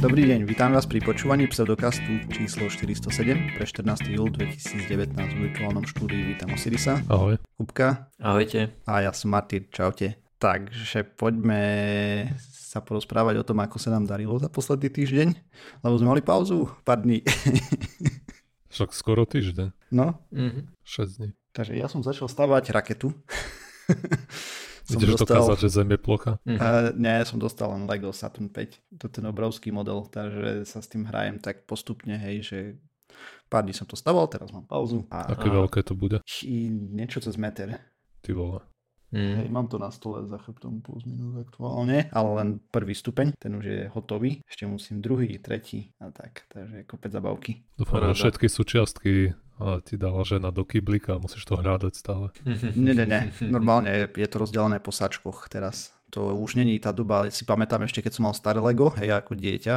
Dobrý deň, vítam vás pri počúvaní pseudokastu číslo 407 pre 14. júl 2019 v virtuálnom štúdiu. Vítam Osirisa. Ahoj. Kupka. Ahojte. A ja som Martin, čaute. Takže poďme sa porozprávať o tom, ako sa nám darilo za posledný týždeň, lebo sme mali pauzu pár dní. Však skoro týždeň. No. Mm-hmm. 6 dní. Takže ja som začal stavať raketu. Ideš dostal... dokázať, že Zem je plocha? Uh, nie, som dostal len Lego Saturn 5. To je ten obrovský model, takže sa s tým hrajem tak postupne, hej, že pár dní som to staval, teraz mám pauzu. A, Aké a... veľké to bude? Či niečo cez meter. Ty vole. Mm. Hej, mám to na stole za chrbtom plus minus aktuálne, ale len prvý stupeň, ten už je hotový. Ešte musím druhý, tretí a tak, takže kopec zabavky. Dúfam, že všetky súčiastky ale ti dala žena do kyblika a musíš to hľadať stále. Nie, nie, nie. Normálne je to rozdelené po sačkoch teraz. To už není tá doba, ale si pamätám ešte, keď som mal staré Lego, hej, ako dieťa,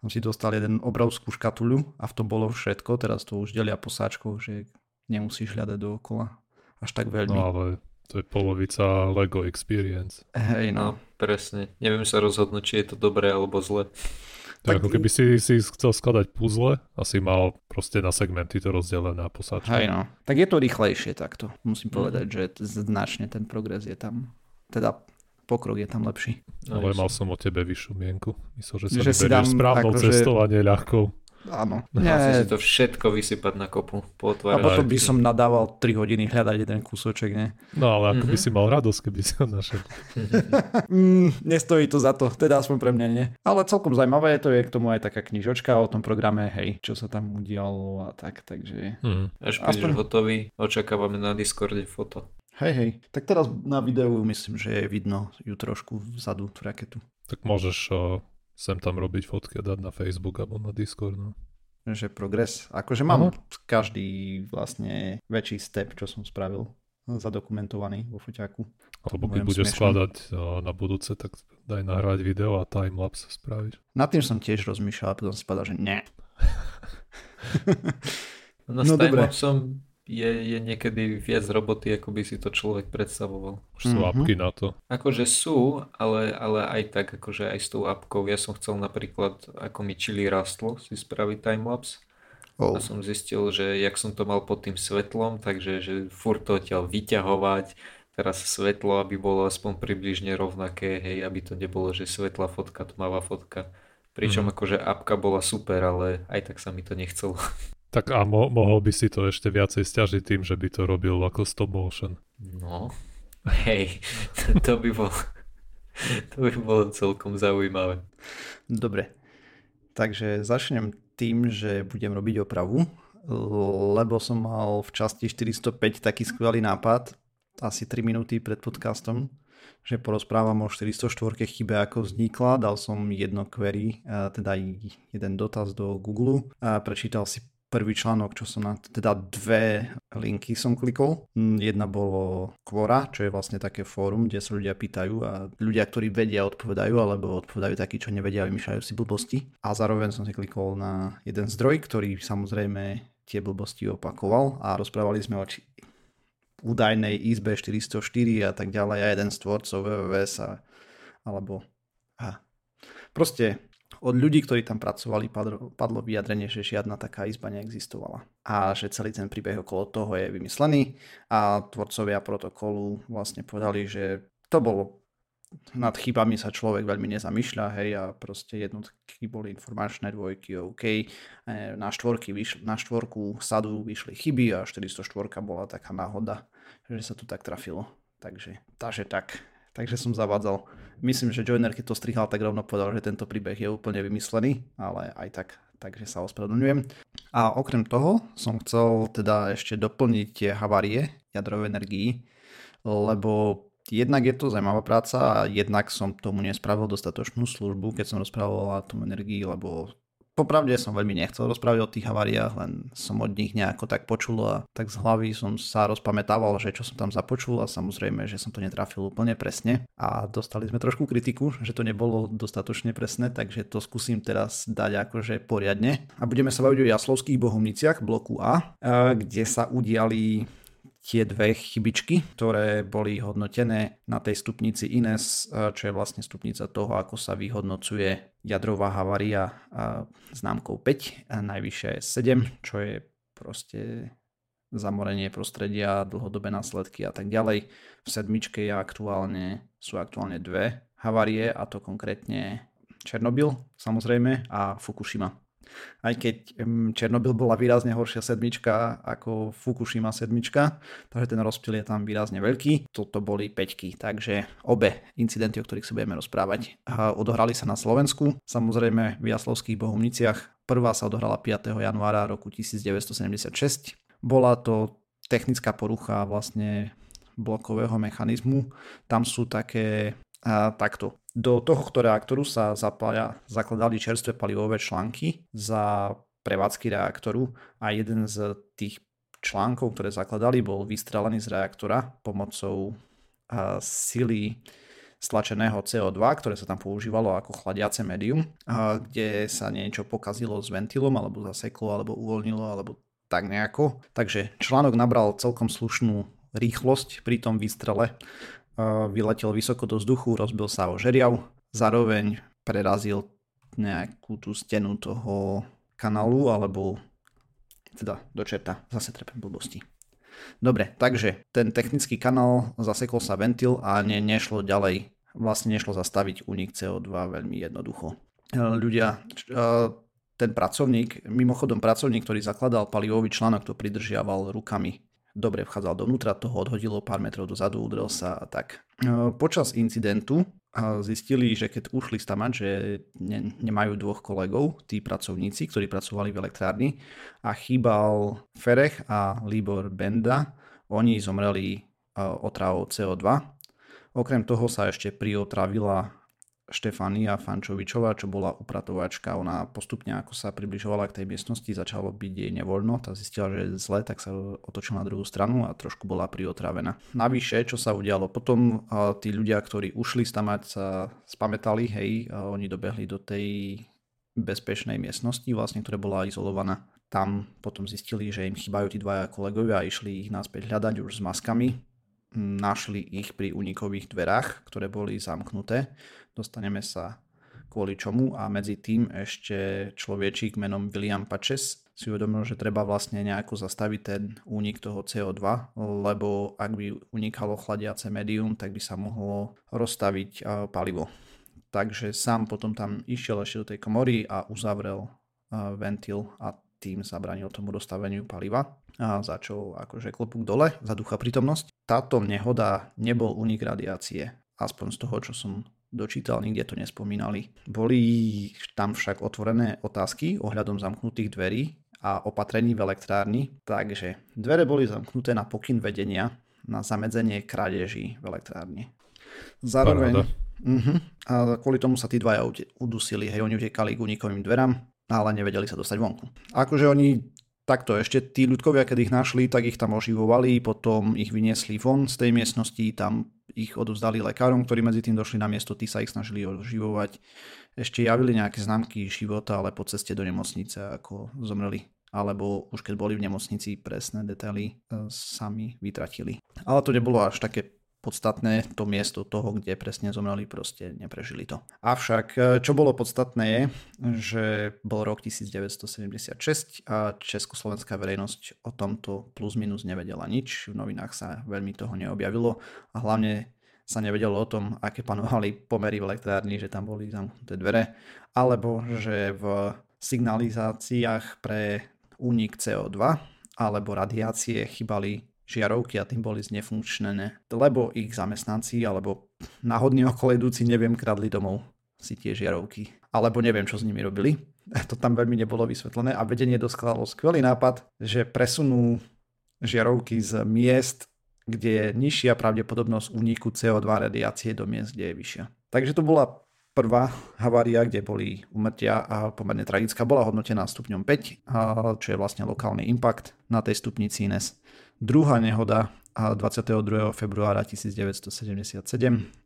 som si dostal jeden obrovskú škatuľu a v tom bolo všetko, teraz to už delia po sáčkoch, že nemusíš hľadať dookola až tak veľmi. No ale to je polovica Lego Experience. Hej, no. no. presne. Neviem sa rozhodnúť, či je to dobré alebo zle. Tak, ako keby si, si chcel skladať puzzle a si mal proste na segmenty to rozdelené a posáčky. Hej no. Tak je to rýchlejšie takto. Musím povedať, mm. že značne ten progres je tam. Teda pokrok je tam lepší. Ale mal som o tebe vyššiu mienku. Myslel, že sa že vyberieš správnou akože... cestovanie ľahkou. Áno. Nie. si to všetko vysypať na kopu. A potom by som nadával 3 hodiny hľadať jeden kúsoček, ne? No ale ako mm-hmm. by si mal radosť, keby si ho našiel. mm, nestojí to za to, teda aspoň pre mňa nie. Ale celkom zaujímavé je to, je k tomu aj taká knižočka o tom programe, hej, čo sa tam udialo a tak, takže... Mm. Až aspoň... hotový, očakávame na Discorde foto. Hej, hej. Tak teraz na videu myslím, že je vidno ju trošku vzadu tú raketu. Tak môžeš sem tam robiť fotky a dať na Facebook alebo na Discord. No. Že progres. Akože mám Aha. každý vlastne väčší step, čo som spravil zadokumentovaný vo foťáku. Alebo keď budeš skladať na budúce, tak daj nahrať video a timelapse spraviť. Na tým som tiež rozmýšľal a potom si povedal, že nie. no, no s timelapsom je, je niekedy viac roboty, ako by si to človek predstavoval. Už sú mm-hmm. apky na to. Akože sú, ale, ale aj tak, akože aj s tou apkou. Ja som chcel napríklad, ako mi čili rastlo, si spraviť timelapse. Oh. A som zistil, že jak som to mal pod tým svetlom, takže že furt to odtiaľ vyťahovať, teraz svetlo, aby bolo aspoň približne rovnaké, hej, aby to nebolo, že svetlá fotka, tmavá fotka. Pričom mm. akože apka bola super, ale aj tak sa mi to nechcelo. Tak a mo- mohol by si to ešte viacej stiažiť tým, že by to robil ako stop motion. No, hej, to by bolo, to by bolo celkom zaujímavé. Dobre, takže začnem tým, že budem robiť opravu, lebo som mal v časti 405 taký skvelý nápad, asi 3 minúty pred podcastom, že porozprávam o 404 chybe, ako vznikla. Dal som jedno query, teda jeden dotaz do Google a prečítal si prvý článok, čo som na, teda dve linky som klikol. Mm, jedna bolo Quora, čo je vlastne také fórum, kde sa ľudia pýtajú a ľudia, ktorí vedia, odpovedajú, alebo odpovedajú takí, čo nevedia vymýšľajú si blbosti. A zároveň som si klikol na jeden zdroj, ktorý samozrejme tie blbosti opakoval a rozprávali sme o či- údajnej izbe 404 a tak ďalej a jeden z tvorcov WWS a, alebo a, proste od ľudí, ktorí tam pracovali, padlo, vyjadrenie, že žiadna taká izba neexistovala. A že celý ten príbeh okolo toho je vymyslený a tvorcovia protokolu vlastne povedali, že to bolo nad chybami sa človek veľmi nezamýšľa, hej, a proste jednotky boli informačné dvojky, OK, e, na, štvorky vyšli, na štvorku sadu vyšli chyby a 404 bola taká náhoda, že sa tu tak trafilo. Takže, takže tak. Takže som zavádzal. Myslím, že Joiner, keď to strihal, tak rovno povedal, že tento príbeh je úplne vymyslený, ale aj tak, takže sa ospravedlňujem. A okrem toho som chcel teda ešte doplniť tie havárie jadrovej energii, lebo jednak je to zaujímavá práca a jednak som tomu nespravil dostatočnú službu, keď som rozprával o atom energii, lebo Popravde som veľmi nechcel rozprávať o tých haváriách, len som od nich nejako tak počul a tak z hlavy som sa rozpamätával, že čo som tam započul a samozrejme, že som to netrafil úplne presne a dostali sme trošku kritiku, že to nebolo dostatočne presné, takže to skúsim teraz dať akože poriadne. A budeme sa baviť o jaslovských bohumniciach bloku A, kde sa udiali tie dve chybičky, ktoré boli hodnotené na tej stupnici INES, čo je vlastne stupnica toho, ako sa vyhodnocuje jadrová havária známkou 5, a najvyššia je 7, čo je proste zamorenie prostredia, dlhodobé následky a tak ďalej. V sedmičke je aktuálne, sú aktuálne dve havárie a to konkrétne Černobyl samozrejme a Fukushima. Aj keď Černobyl bola výrazne horšia sedmička ako Fukushima sedmička, takže ten rozptyl je tam výrazne veľký. Toto boli peťky, takže obe incidenty, o ktorých sa budeme rozprávať, odohrali sa na Slovensku, samozrejme v Jaslovských Bohumniciach. Prvá sa odohrala 5. januára roku 1976 bola to technická porucha vlastne blokového mechanizmu. Tam sú také a, takto. Do tohto reaktoru sa zapája, zakladali čerstvé palivové články za prevádzky reaktoru a jeden z tých článkov, ktoré zakladali, bol vystrelený z reaktora pomocou a, sily stlačeného CO2, ktoré sa tam používalo ako chladiace médium, kde sa niečo pokazilo s ventilom, alebo zaseklo, alebo uvoľnilo, alebo tak nejako. Takže článok nabral celkom slušnú rýchlosť pri tom výstrele. Vyletel vysoko do vzduchu, rozbil sa o žeriav, zároveň prerazil nejakú tú stenu toho kanálu, alebo teda do čerta, zase trepem blbosti. Dobre, takže ten technický kanál, zasekol sa ventil a ne, nešlo ďalej, vlastne nešlo zastaviť únik CO2 veľmi jednoducho. Ľudia, ten pracovník, mimochodom pracovník, ktorý zakladal palivový článok, to pridržiaval rukami. Dobre vchádzal dovnútra, toho odhodilo pár metrov dozadu, udrel sa a tak. E, počas incidentu zistili, že keď ušli stamať, že ne, nemajú dvoch kolegov, tí pracovníci, ktorí pracovali v elektrárni a chýbal Ferech a Libor Benda, oni zomreli e, otravou CO2. Okrem toho sa ešte priotravila Štefania Fančovičová, čo bola upratovačka, ona postupne ako sa približovala k tej miestnosti, začalo byť jej nevoľno, tá zistila, že je zle, tak sa otočila na druhú stranu a trošku bola priotravená. Navyše, čo sa udialo potom, tí ľudia, ktorí ušli stamať sa spametali, hej, oni dobehli do tej bezpečnej miestnosti, vlastne, ktorá bola izolovaná. Tam potom zistili, že im chýbajú tí dvaja kolegovia a išli ich naspäť hľadať už s maskami, našli ich pri unikových dverách, ktoré boli zamknuté. Dostaneme sa kvôli čomu a medzi tým ešte človečík menom William Paches si uvedomil, že treba vlastne nejako zastaviť ten únik toho CO2, lebo ak by unikalo chladiace médium, tak by sa mohlo rozstaviť palivo. Takže sám potom tam išiel ešte do tej komory a uzavrel ventil a tým zabranil tomu dostaveniu paliva a začal akože klopuk dole za ducha prítomnosť. Táto nehoda nebol unik radiácie, aspoň z toho, čo som dočítal, nikde to nespomínali. Boli tam však otvorené otázky ohľadom zamknutých dverí a opatrení v elektrárni, takže dvere boli zamknuté na pokyn vedenia na zamedzenie krádeží v elektrárni. Zároveň, uh-huh, a kvôli tomu sa tí dvaja udusili, hej, oni utekali k unikovým dverám, ale nevedeli sa dostať vonku. Akože oni takto ešte tí ľudkovia, keď ich našli, tak ich tam oživovali, potom ich vyniesli von z tej miestnosti, tam ich odovzdali lekárom, ktorí medzi tým došli na miesto, tí sa ich snažili oživovať. Ešte javili nejaké známky života, ale po ceste do nemocnice ako zomreli alebo už keď boli v nemocnici presné detaily e, sami vytratili. Ale to nebolo až také podstatné to miesto toho, kde presne zomreli, proste neprežili to. Avšak, e, čo bolo podstatné je, že bol rok 1976 a československá verejnosť o tomto plus minus nevedela nič, v novinách sa veľmi toho neobjavilo a hlavne sa nevedelo o tom, aké panovali pomery v elektrárni, že tam boli zamknuté dvere, alebo že v signalizáciách pre únik CO2 alebo radiácie chybali žiarovky a tým boli znefunkčnené, lebo ich zamestnanci alebo náhodní okoledúci neviem kradli domov si tie žiarovky. Alebo neviem, čo s nimi robili. To tam veľmi nebolo vysvetlené a vedenie doskladalo skvelý nápad, že presunú žiarovky z miest, kde je nižšia pravdepodobnosť úniku CO2 radiácie do miest, kde je vyššia. Takže to bola prvá havária, kde boli umrtia a pomerne tragická, bola hodnotená stupňom 5, čo je vlastne lokálny impact na tej stupnici INES. Druhá nehoda 22. februára 1977,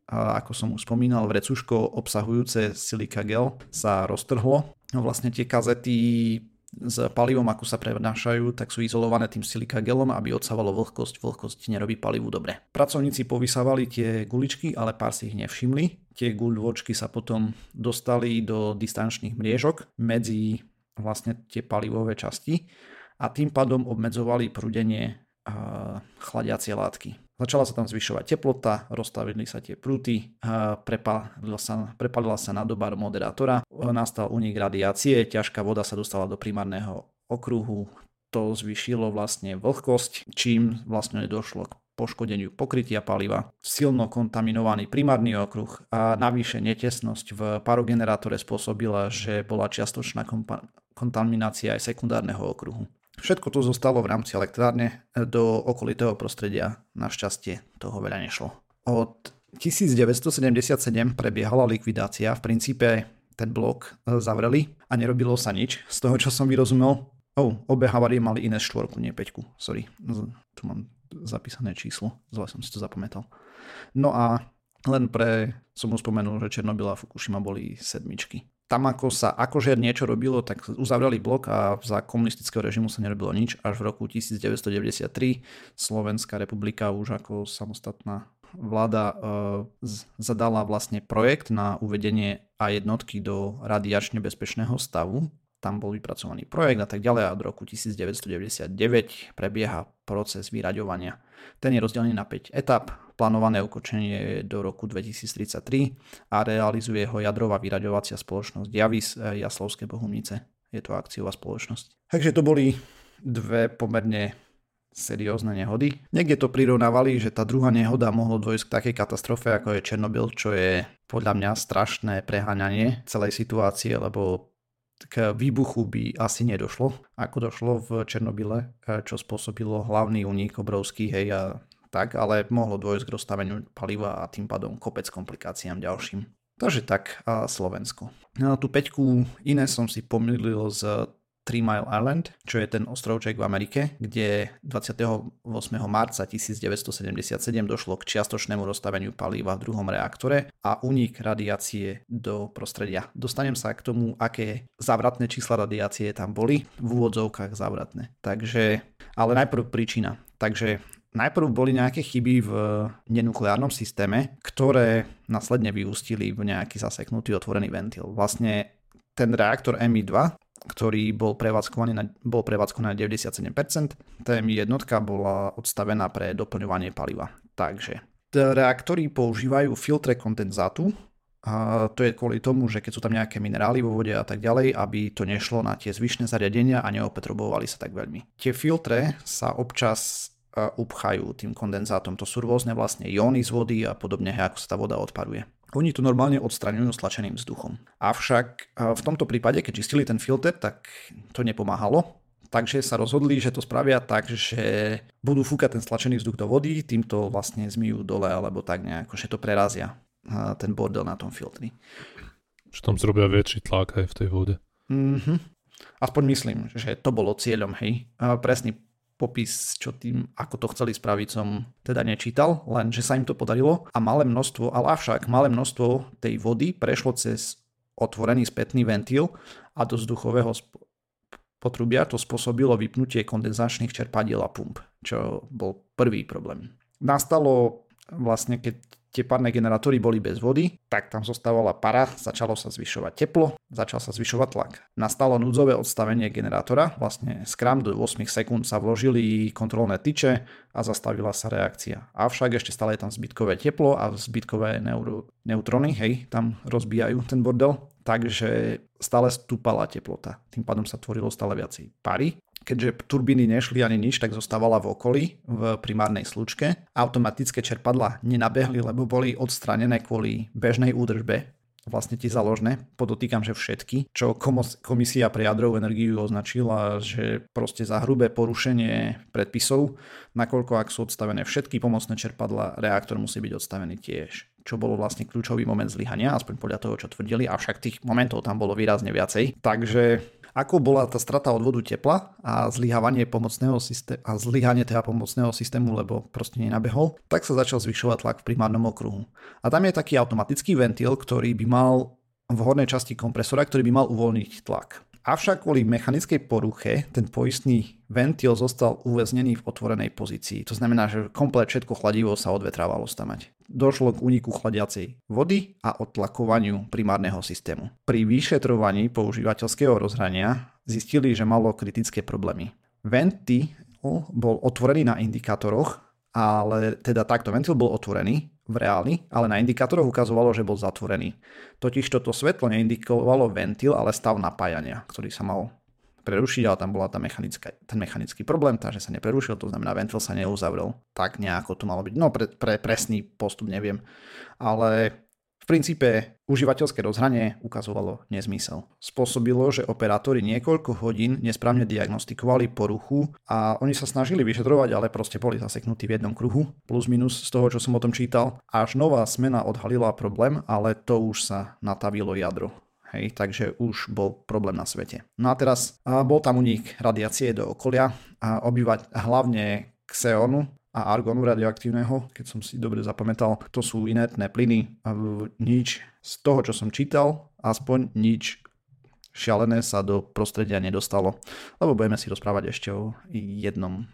a ako som už spomínal, vrecuško obsahujúce silika gel sa roztrhlo. No vlastne tie kazety s palivom, ako sa prenášajú, tak sú izolované tým silikagelom, aby odsávalo vlhkosť. Vlhkosť nerobí palivu dobre. Pracovníci povysávali tie guličky, ale pár si ich nevšimli. Tie guľôčky sa potom dostali do distančných mriežok medzi vlastne tie palivové časti a tým pádom obmedzovali prúdenie chladiacie látky. Začala sa tam zvyšovať teplota, rozstavili sa tie prúty, prepalila sa, prepalila sa nadobar moderátora, nastal únik radiácie, ťažká voda sa dostala do primárneho okruhu, to zvyšilo vlastne vlhkosť, čím vlastne došlo k poškodeniu pokrytia paliva, silno kontaminovaný primárny okruh a navýše netesnosť v parogenerátore spôsobila, že bola čiastočná kompa- kontaminácia aj sekundárneho okruhu. Všetko to zostalo v rámci elektrárne do okolitého prostredia. Našťastie toho veľa nešlo. Od 1977 prebiehala likvidácia. V princípe ten blok e, zavreli a nerobilo sa nič. Z toho, čo som vyrozumel, oh, obe havarie mali iné štvorku, nie peťku. Sorry, tu mám zapísané číslo, zle som si to zapamätal. No a len pre, som mu spomenul, že Černobyl a Fukushima boli sedmičky tam ako sa akože niečo robilo, tak uzavreli blok a za komunistického režimu sa nerobilo nič. Až v roku 1993 Slovenská republika už ako samostatná vláda uh, zadala vlastne projekt na uvedenie A jednotky do radiačne bezpečného stavu tam bol vypracovaný projekt a tak ďalej a od roku 1999 prebieha proces vyraďovania. Ten je rozdelený na 5 etap, plánované ukončenie do roku 2033 a realizuje ho jadrová vyraďovacia spoločnosť Javis eh, Jaslovské Bohumnice. Je to akciová spoločnosť. Takže to boli dve pomerne seriózne nehody. Niekde to prirovnávali, že tá druhá nehoda mohlo dôjsť k takej katastrofe, ako je Černobyl, čo je podľa mňa strašné preháňanie celej situácie, lebo k výbuchu by asi nedošlo, ako došlo v Černobyle, eh, čo spôsobilo hlavný únik obrovský, hej, a tak, ale mohlo dôjsť k rozstaveniu paliva a tým pádom kopec komplikáciám ďalším. Takže tak, a Slovensko. Na tú peťku iné som si pomýlil s Three Mile Island, čo je ten ostrovček v Amerike, kde 28. marca 1977 došlo k čiastočnému rozstaveniu palíva v druhom reaktore a unik radiácie do prostredia. Dostanem sa k tomu, aké závratné čísla radiácie tam boli, v úvodzovkách závratné. Takže, ale najprv príčina. Takže najprv boli nejaké chyby v nenukleárnom systéme, ktoré následne vyústili v nejaký zaseknutý otvorený ventil. Vlastne ten reaktor MI2 ktorý bol prevádzkovaný na, bol prevádzkovaný na 97%. TMI jednotka bola odstavená pre doplňovanie paliva. Takže reaktory používajú filtre kondenzátu, a to je kvôli tomu, že keď sú tam nejaké minerály vo vode a tak ďalej, aby to nešlo na tie zvyšné zariadenia a neopetrovovali sa tak veľmi. Tie filtre sa občas upchajú tým kondenzátom. To sú rôzne vlastne ióny z vody a podobne, ako sa tá voda odparuje. Oni to normálne odstraňujú stlačeným vzduchom. Avšak v tomto prípade, keď čistili ten filter, tak to nepomáhalo. Takže sa rozhodli, že to spravia tak, že budú fúkať ten stlačený vzduch do vody, týmto vlastne zmijú dole alebo tak nejako, že to prerazia ten bordel na tom filtri. Že tam zrobia väčší tlak aj v tej vode. Mm-hmm. Aspoň myslím, že to bolo cieľom, hej. A presný popis, čo tým, ako to chceli spraviť, som teda nečítal, len že sa im to podarilo a malé množstvo, ale avšak malé množstvo tej vody prešlo cez otvorený spätný ventil a do vzduchového sp- potrubia to spôsobilo vypnutie kondenzačných čerpadiel a pump, čo bol prvý problém. Nastalo vlastne, keď tie parné generátory boli bez vody, tak tam zostávala para, začalo sa zvyšovať teplo, začal sa zvyšovať tlak. Nastalo núdzové odstavenie generátora, vlastne z do 8 sekúnd sa vložili kontrolné tyče a zastavila sa reakcia. Avšak ešte stále je tam zbytkové teplo a zbytkové neuro, neutrony, hej, tam rozbijajú ten bordel, takže stále stúpala teplota. Tým pádom sa tvorilo stále viacej pary keďže turbíny nešli ani nič, tak zostávala v okolí, v primárnej slučke. Automatické čerpadla nenabehli, lebo boli odstranené kvôli bežnej údržbe vlastne tie založné, podotýkam, že všetky, čo komisia pre jadrovú energiu označila, že proste za hrubé porušenie predpisov, nakoľko ak sú odstavené všetky pomocné čerpadla, reaktor musí byť odstavený tiež čo bolo vlastne kľúčový moment zlyhania, aspoň podľa toho, čo tvrdili, avšak tých momentov tam bolo výrazne viacej. Takže ako bola tá strata odvodu tepla a zlyhávanie pomocného systému a zlyhanie teda pomocného systému, lebo proste nenabehol, tak sa začal zvyšovať tlak v primárnom okruhu. A tam je taký automatický ventil, ktorý by mal v hornej časti kompresora, ktorý by mal uvoľniť tlak. Avšak kvôli mechanickej poruche ten poistný ventil zostal uväznený v otvorenej pozícii. To znamená, že komplet všetko chladivo sa odvetrávalo stamať. Došlo k úniku chladiacej vody a odtlakovaniu primárneho systému. Pri vyšetrovaní používateľského rozhrania zistili, že malo kritické problémy. Ventil bol otvorený na indikátoroch, ale teda takto ventil bol otvorený v reáli, ale na indikátoroch ukazovalo, že bol zatvorený. Totiž toto svetlo neindikovalo ventil, ale stav napájania, ktorý sa mal prerušiť, ale tam bola tá mechanická, ten mechanický problém, takže sa neprerušil, to znamená ventil sa neuzavrel. Tak nejako to malo byť. No pre, pre presný postup neviem. Ale v princípe užívateľské rozhranie ukazovalo nezmysel. Spôsobilo, že operátori niekoľko hodín nesprávne diagnostikovali poruchu a oni sa snažili vyšetrovať, ale proste boli zaseknutí v jednom kruhu, plus minus z toho, čo som o tom čítal. Až nová smena odhalila problém, ale to už sa natavilo jadro. Hej, takže už bol problém na svete. No a teraz a bol tam unik radiácie do okolia a obývať hlavne Xeonu, a argonu radioaktívneho, keď som si dobre zapamätal, to sú inertné plyny a nič z toho, čo som čítal, aspoň nič šialené sa do prostredia nedostalo. Lebo budeme si rozprávať ešte o jednom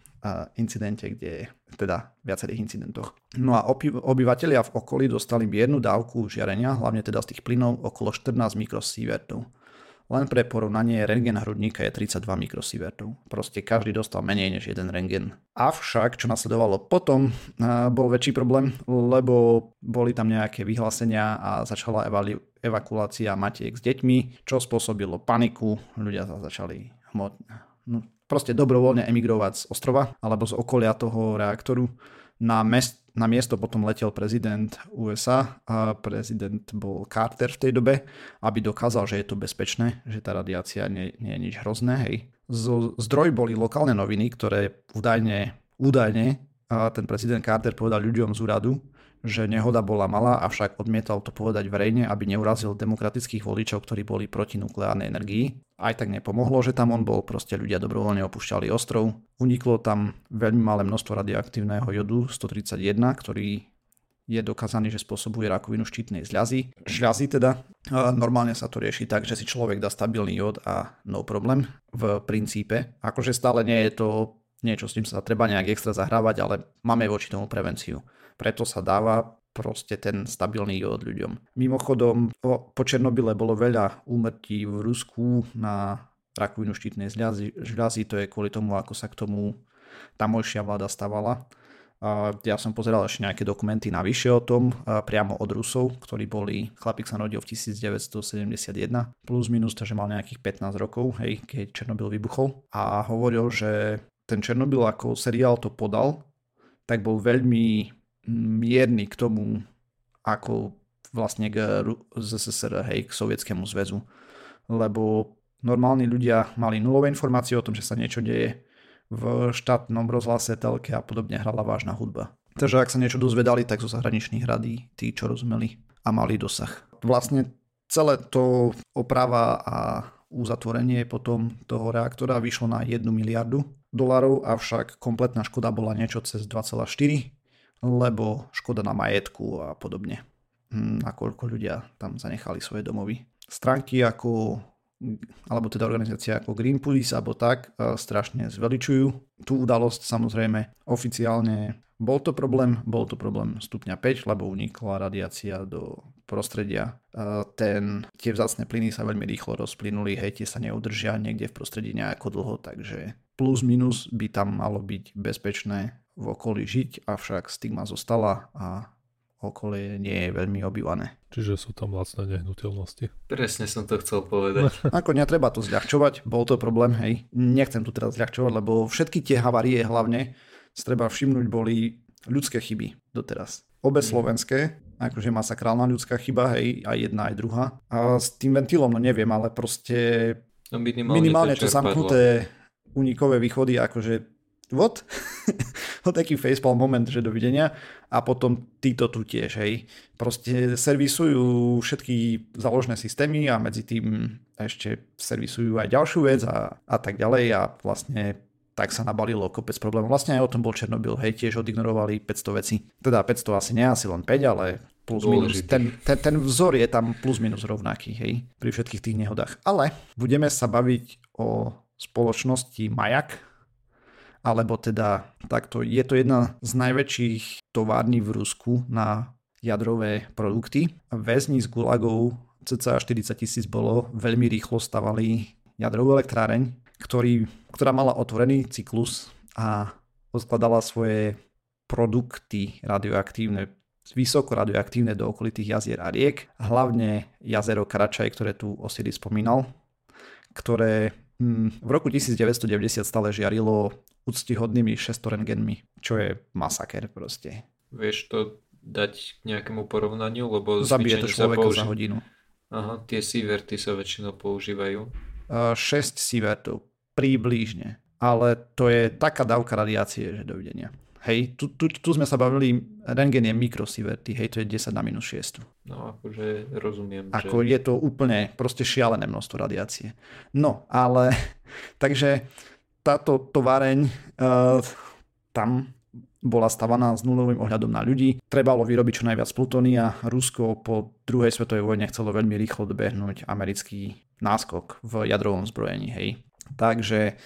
incidente, kde teda viacerých incidentoch. No a obyvateľia v okolí dostali miernu dávku žiarenia, hlavne teda z tých plynov okolo 14 mikrosievertov. Len pre porovnanie rengen hrudníka je 32 mikrosievertov. Proste každý dostal menej než jeden rengen. Avšak, čo nasledovalo potom, bol väčší problém, lebo boli tam nejaké vyhlásenia a začala evakuácia matiek s deťmi, čo spôsobilo paniku. Ľudia sa začali hmot... no, proste dobrovoľne emigrovať z ostrova alebo z okolia toho reaktoru na, mest, na miesto potom letel prezident USA a prezident bol Carter v tej dobe, aby dokázal, že je to bezpečné, že tá radiácia nie, nie je nič hrozné. Hej. Z, zdroj boli lokálne noviny, ktoré údajne, údajne a ten prezident Carter povedal ľuďom z úradu, že nehoda bola malá, avšak odmietal to povedať verejne, aby neurazil demokratických voličov, ktorí boli proti nukleárnej energii. Aj tak nepomohlo, že tam on bol, proste ľudia dobrovoľne opúšťali ostrov. Uniklo tam veľmi malé množstvo radioaktívneho jodu 131, ktorý je dokázaný, že spôsobuje rakovinu štítnej zľazy. Žľazy teda. Normálne sa to rieši tak, že si človek dá stabilný jód a no problém v princípe. Akože stále nie je to niečo, s tým sa treba nejak extra zahrávať, ale máme voči tomu prevenciu. Preto sa dáva proste ten stabilný jód ľuďom. Mimochodom, po Černobyle bolo veľa úmrtí v Rusku na rakovinu štítnej žľazy. To je kvôli tomu, ako sa k tomu tamojšia vláda stavala. Ja som pozeral ešte nejaké dokumenty navyše o tom, priamo od Rusov, ktorí boli, chlapík sa narodil v 1971, plus minus, takže mal nejakých 15 rokov, hej, keď Černobyl vybuchol. A hovoril, že ten Černobyl ako seriál to podal, tak bol veľmi mierny k tomu, ako vlastne k ZSSR, hej, k Sovietskému zväzu. Lebo normálni ľudia mali nulové informácie o tom, že sa niečo deje v štátnom rozhlase, telke a podobne hrala vážna hudba. Takže ak sa niečo dozvedali, tak zo zahraničných radí, tí, čo rozumeli a mali dosah. Vlastne celé to oprava a uzatvorenie potom toho reaktora vyšlo na 1 miliardu dolarov, avšak kompletná škoda bola niečo cez 2,4 lebo škoda na majetku a podobne. Hm, nakoľko ľudia tam zanechali svoje domovy. Stránky ako alebo teda organizácia ako Greenpeace alebo tak e, strašne zveličujú tú udalosť samozrejme oficiálne bol to problém, bol to problém stupňa 5, lebo unikla radiácia do prostredia. E, ten, tie vzácne plyny sa veľmi rýchlo rozplynuli, hej, tie sa neudržia niekde v prostredí nejako dlho, takže plus minus by tam malo byť bezpečné v okolí žiť, avšak stigma zostala a okolie nie je veľmi obývané. Čiže sú tam lacné nehnuteľnosti. Presne som to chcel povedať. Ako netreba to zľahčovať, bol to problém, hej. Nechcem tu teraz zľahčovať, lebo všetky tie havarie hlavne treba všimnúť boli ľudské chyby doteraz. Obe mm. slovenské, akože masakrálna ľudská chyba, hej, aj jedna, aj druhá. A s tým ventilom, no neviem, ale proste no minimálne, minimálne to, to zamknuté unikové východy, akože what? no taký facepalm moment, že dovidenia. A potom títo tu tiež, hej. Proste servisujú všetky záložné systémy a medzi tým ešte servisujú aj ďalšiu vec a, a tak ďalej a vlastne tak sa nabalilo kopec problémov. Vlastne aj o tom bol Černobyl, hej, tiež odignorovali 500 veci. Teda 500 asi nie, asi len 5, ale plus minus. Ten, ten, ten vzor je tam plus minus rovnaký, hej, pri všetkých tých nehodách. Ale budeme sa baviť o spoločnosti Majak, alebo teda takto, je to jedna z najväčších tovární v Rusku na jadrové produkty. Väzni z Gulagov, cca 40 tisíc bolo, veľmi rýchlo stavali jadrovú elektráreň, ktorý, ktorá mala otvorený cyklus a odkladala svoje produkty radioaktívne vysoko radioaktívne do okolitých jazier a riek, hlavne jazero Karačaj, ktoré tu Osiris spomínal, ktoré hm, v roku 1990 stále žiarilo úctihodnými šestorengenmi, čo je masaker proste. Vieš to dať k nejakému porovnaniu, lebo Zabije to človeka použi- za hodinu. Aha, tie sieverty sa väčšinou používajú. Uh, 6 sievertov, približne. Ale to je taká dávka radiácie, že dovidenia. Hej, tu, tu, tu sme sa bavili, rengen je mikrosieverty, hej, to je 10 na minus 6. No, akože rozumiem. Ako že... je to úplne proste šialené množstvo radiácie. No, ale takže táto továreň uh, tam bola stavaná s nulovým ohľadom na ľudí. Trebalo vyrobiť čo najviac plutónia. Rusko po druhej svetovej vojne chcelo veľmi rýchlo dobehnúť americký náskok v jadrovom zbrojení. Hej. Takže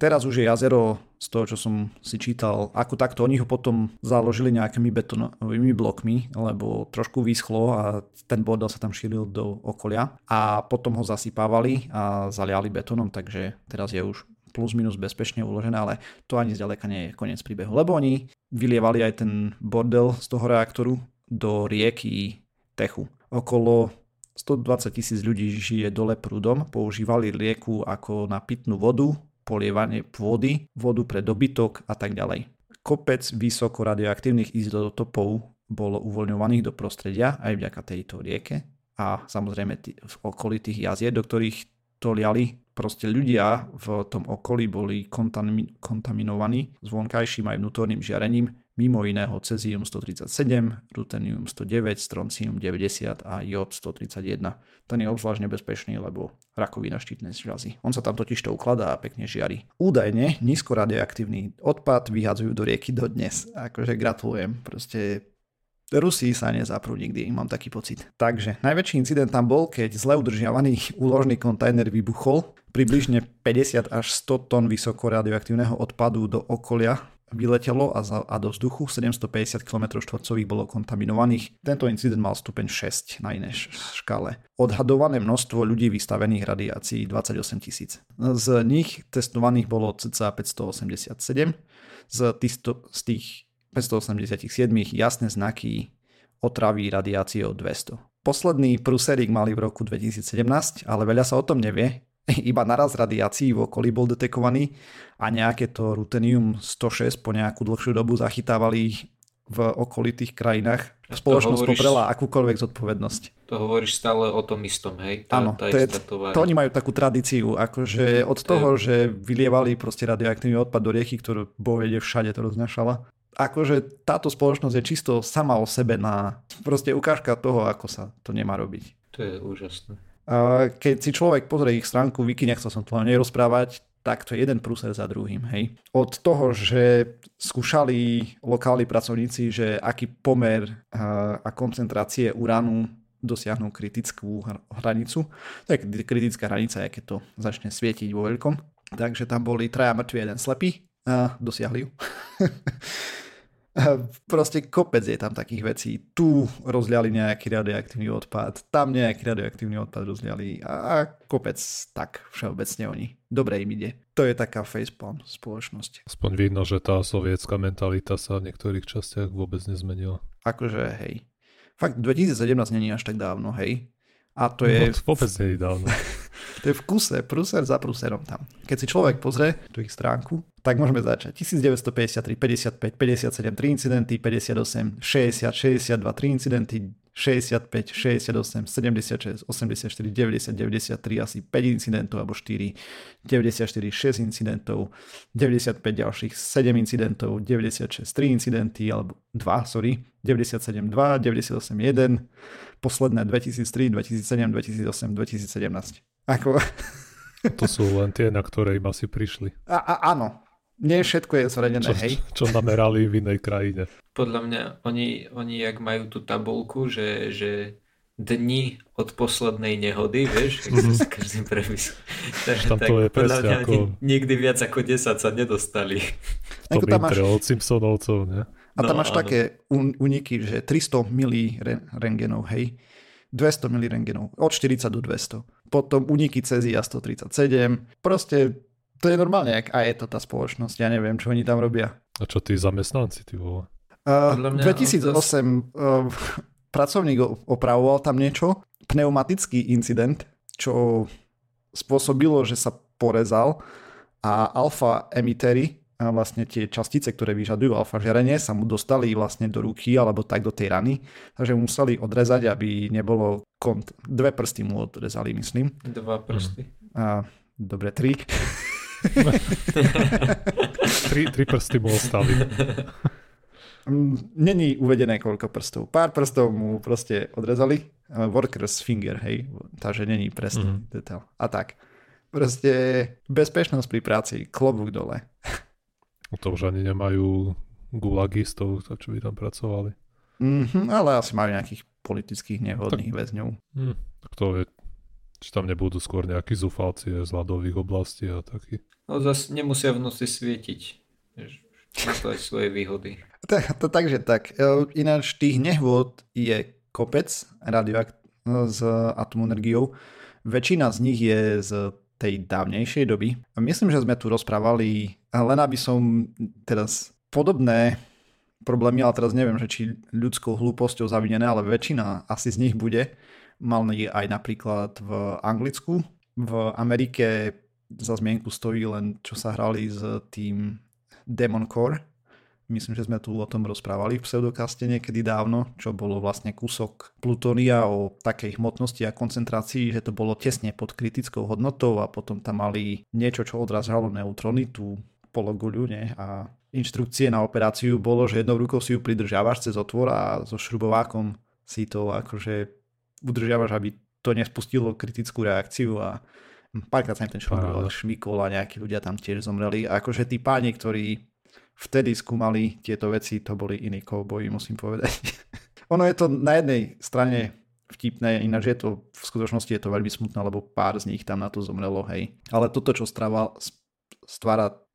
teraz už je jazero z toho, čo som si čítal, ako takto oni ho potom založili nejakými betonovými blokmi, lebo trošku vyschlo a ten bordel sa tam šíril do okolia a potom ho zasypávali a zaliali betónom, takže teraz je už plus minus bezpečne uložené, ale to ani zďaleka nie je koniec príbehu, lebo oni vylievali aj ten bordel z toho reaktoru do rieky Techu. Okolo 120 tisíc ľudí žije dole prúdom, používali rieku ako na pitnú vodu, polievanie pôdy, vodu pre dobytok a tak ďalej. Kopec vysoko radioaktívnych izotopov bolo uvoľňovaných do prostredia aj vďaka tejto rieke a samozrejme v okolitých jazier, do ktorých to liali proste ľudia v tom okolí boli kontamin- kontaminovaní zvonkajším aj vnútorným žiarením, mimo iného cezium 137, rutenium 109, stroncium 90 a jod 131. Ten je obzvlášť nebezpečný, lebo rakovina štítnej žľazy. On sa tam totiž to ukladá a pekne žiari. Údajne nízko radioaktívny odpad vyhadzujú do rieky dodnes. Akože gratulujem, proste Rusi sa nezaprú nikdy, mám taký pocit. Takže najväčší incident tam bol, keď zle udržiavaný úložný kontajner vybuchol. Približne 50 až 100 tón vysoko radioaktívneho odpadu do okolia vyletelo a, za, a do vzduchu 750 km štvorcových bolo kontaminovaných. Tento incident mal stupeň 6 na inej škále. Odhadované množstvo ľudí vystavených radiácií 28 tisíc. Z nich testovaných bolo cca 587. Z, týchto, z tých 587 jasné znaky otravy radiáciou 200. Posledný prúserik mali v roku 2017, ale veľa sa o tom nevie, iba naraz radiácií v okolí bol detekovaný a nejaké to rutenium 106 po nejakú dlhšiu dobu zachytávali v okolitých krajinách. Spoločnosť hovoríš, poprela akúkoľvek zodpovednosť. To hovoríš stále o tom istom, hej? Tá, Áno, tá to, je, to oni majú takú tradíciu, akože od toho, že vylievali proste radioaktívny odpad do rieky, ktorú Boh všade to roznašala. Akože táto spoločnosť je čisto sama o sebe na proste ukážka toho, ako sa to nemá robiť. To je úžasné. Keď si človek pozrie ich stránku Wiki, nechcel som to nerozprávať, tak to je jeden prúser za druhým. Hej. Od toho, že skúšali lokálni pracovníci, že aký pomer a koncentrácie uránu dosiahnu kritickú hranicu. Je kritická hranica, keď to začne svietiť vo veľkom. Takže tam boli traja mŕtvi, jeden slepý a dosiahli ju. Proste kopec je tam takých vecí. Tu rozliali nejaký radioaktívny odpad, tam nejaký radioaktívny odpad rozliali a kopec tak všeobecne oni. Dobre im ide. To je taká facepalm spoločnosť. Aspoň vidno, že tá sovietská mentalita sa v niektorých častiach vôbec nezmenila. Akože hej. Fakt 2017 není až tak dávno, hej. A to je... No, vôbec nie je dávno. to je v kuse, pruser za pruserom tam. Keď si človek pozrie tú ich stránku, tak môžeme začať. 1953, 55, 57, 3 incidenty, 58, 60, 62, 3 incidenty, 65, 68, 76, 84, 90, 93, asi 5 incidentov alebo 4, 94, 6 incidentov, 95 ďalších 7 incidentov, 96, 3 incidenty, alebo 2, sorry, 97, 2, 98, 1, posledné 2003, 2007, 2008, 2017. Ako... To sú len tie, na ktoré im asi prišli. A, a, áno, nie všetko je zranené, čo, hej. Čo namerali v inej krajine. Podľa mňa oni, oni jak majú tú tabulku, že, že dni od poslednej nehody, vieš, ak sa každý previs. Takže tam to je podľa mňa ako... nikdy viac ako 10 sa nedostali. V tom tam máš... od Simpsonovcov, ne? A tam no, máš áno. také uniky, že 300 milí rengenov, hej, 200 milí rengenov, od 40 do 200. Potom uniky Cezia 137, proste to je normálne, ak aj je to tá spoločnosť, ja neviem, čo oni tam robia. A čo tí zamestnanci, ty vole? Uh, 2008 uh, pracovník opravoval tam niečo, pneumatický incident, čo spôsobilo, že sa porezal a alfa emitery, a vlastne tie častice, ktoré vyžadujú alfa žerenie, sa mu dostali vlastne do ruky alebo tak do tej rany, takže museli odrezať, aby nebolo kont. Dve prsty mu odrezali, myslím. Dva prsty. A, dobre, tri. tri, tri prsty mu ostali. Není uvedené koľko prstov. Pár prstov mu proste odrezali. Workers finger, hej. Takže není presný mm-hmm. detail. A tak. Proste bezpečnosť pri práci, klobúk dole. To už ani nemajú gulagistov, čo by tam pracovali. Mm-hmm, ale asi majú nejakých politických nevhodných tak, väzňov. Hm, tak to je, či tam nebudú skôr nejakí zúfalci z ľadových oblastí a takí. No zase nemusia v noci svietiť. Má to aj svoje výhody. Tak, to, takže tak. E, ináč tých nehôd je kopec radioakt s atomenergiou. Väčšina z nich je z tej dávnejšej doby. Myslím, že sme tu rozprávali, len aby som teraz podobné problémy, ale teraz neviem, že či ľudskou hlúposťou zavinené, ale väčšina asi z nich bude. Mali aj napríklad v Anglicku. V Amerike za zmienku stojí len, čo sa hrali s tým Demon Core. Myslím, že sme tu o tom rozprávali v pseudokaste niekedy dávno, čo bolo vlastne kúsok plutónia o takej hmotnosti a koncentrácii, že to bolo tesne pod kritickou hodnotou a potom tam mali niečo, čo odrážalo neutrony, tú pologuľu, nie? A inštrukcie na operáciu bolo, že jednou rukou si ju pridržiavaš cez otvor a so šrubovákom si to akože udržiavaš, aby to nespustilo kritickú reakciu a Párkrát sa im ten človek šmikol a nejakí ľudia tam tiež zomreli. A akože tí páni, ktorí vtedy skúmali tieto veci, to boli iní kouboji, musím povedať. ono je to na jednej strane vtipné, ináč je to, v skutočnosti je to veľmi smutné, lebo pár z nich tam na to zomrelo, hej. Ale toto, čo strával,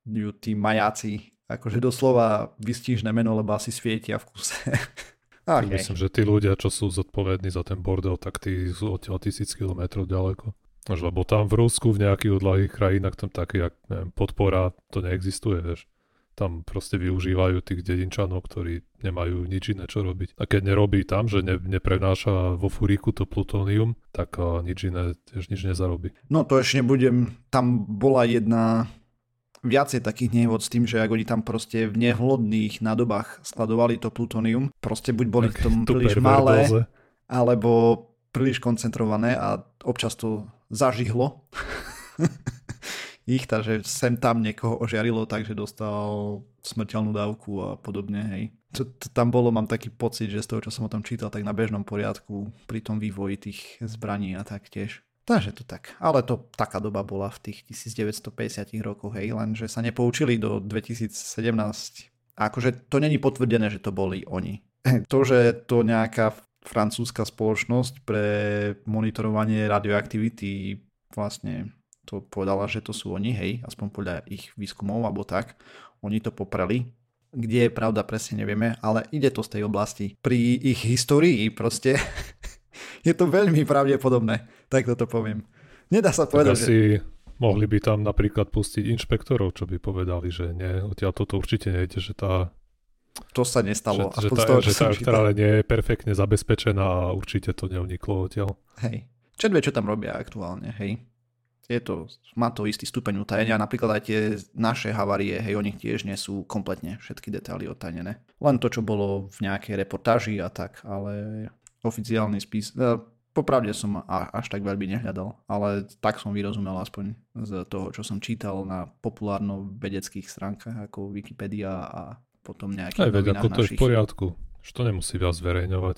stvárajú tí majáci, akože doslova vystížne meno, lebo asi svietia v kuse. okay. Myslím, že tí ľudia, čo sú zodpovední za ten bordel, tak tí sú od tisíc kilometrov ďaleko. Až lebo tam v Rusku, v nejakých odlahých krajinách, tam také, jak, neviem, podpora, to neexistuje, vieš. Tam proste využívajú tých dedinčanov, ktorí nemajú nič iné čo robiť. A keď nerobí tam, že ne, neprenáša vo furíku to plutónium, tak uh, nič iné tiež nič nezarobí. No to ešte nebudem, tam bola jedna viacej takých nehod s tým, že ak oni tam proste v nevhodných nádobách skladovali to plutónium, proste buď boli k tomu príliš malé, alebo príliš koncentrované a občas to zažihlo ich, takže sem tam niekoho ožiarilo, takže dostal smrteľnú dávku a podobne, hej. Čo to tam bolo, mám taký pocit, že z toho, čo som o tom čítal, tak na bežnom poriadku pri tom vývoji tých zbraní a tak tiež. Takže to tak. Ale to taká doba bola v tých 1950 rokoch, hej, lenže sa nepoučili do 2017. A akože to není potvrdené, že to boli oni. To, že to nejaká francúzska spoločnosť pre monitorovanie radioaktivity vlastne to povedala, že to sú oni, hej, aspoň podľa ich výskumov alebo tak. Oni to popreli. Kde je pravda, presne nevieme, ale ide to z tej oblasti. Pri ich histórii proste je to veľmi pravdepodobné, tak toto poviem. Nedá sa povedať, tak asi že... mohli by tam napríklad pustiť inšpektorov, čo by povedali, že nie, odtiaľ toto určite nejde, že tá to sa nestalo. Že, že, tá, toho, že tá nie je perfektne zabezpečená a určite to neuniklo odtiaľ. Hej. Čo vie, čo tam robia aktuálne, hej. Je to, má to istý stupeň utajenia, napríklad aj tie naše havarie, hej, o nich tiež nie sú kompletne všetky detaily otajnené. Len to, čo bolo v nejakej reportáži a tak, ale oficiálny spis, e, popravde som až tak veľmi nehľadal, ale tak som vyrozumel aspoň z toho, čo som čítal na populárno vedeckých stránkach ako Wikipedia a potom nejakých Aj veď, ako to našich. je v poriadku. Že to nemusí viac zverejňovať.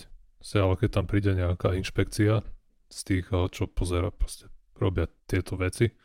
Ale keď tam príde nejaká inšpekcia z tých, čo pozera, proste robia tieto veci,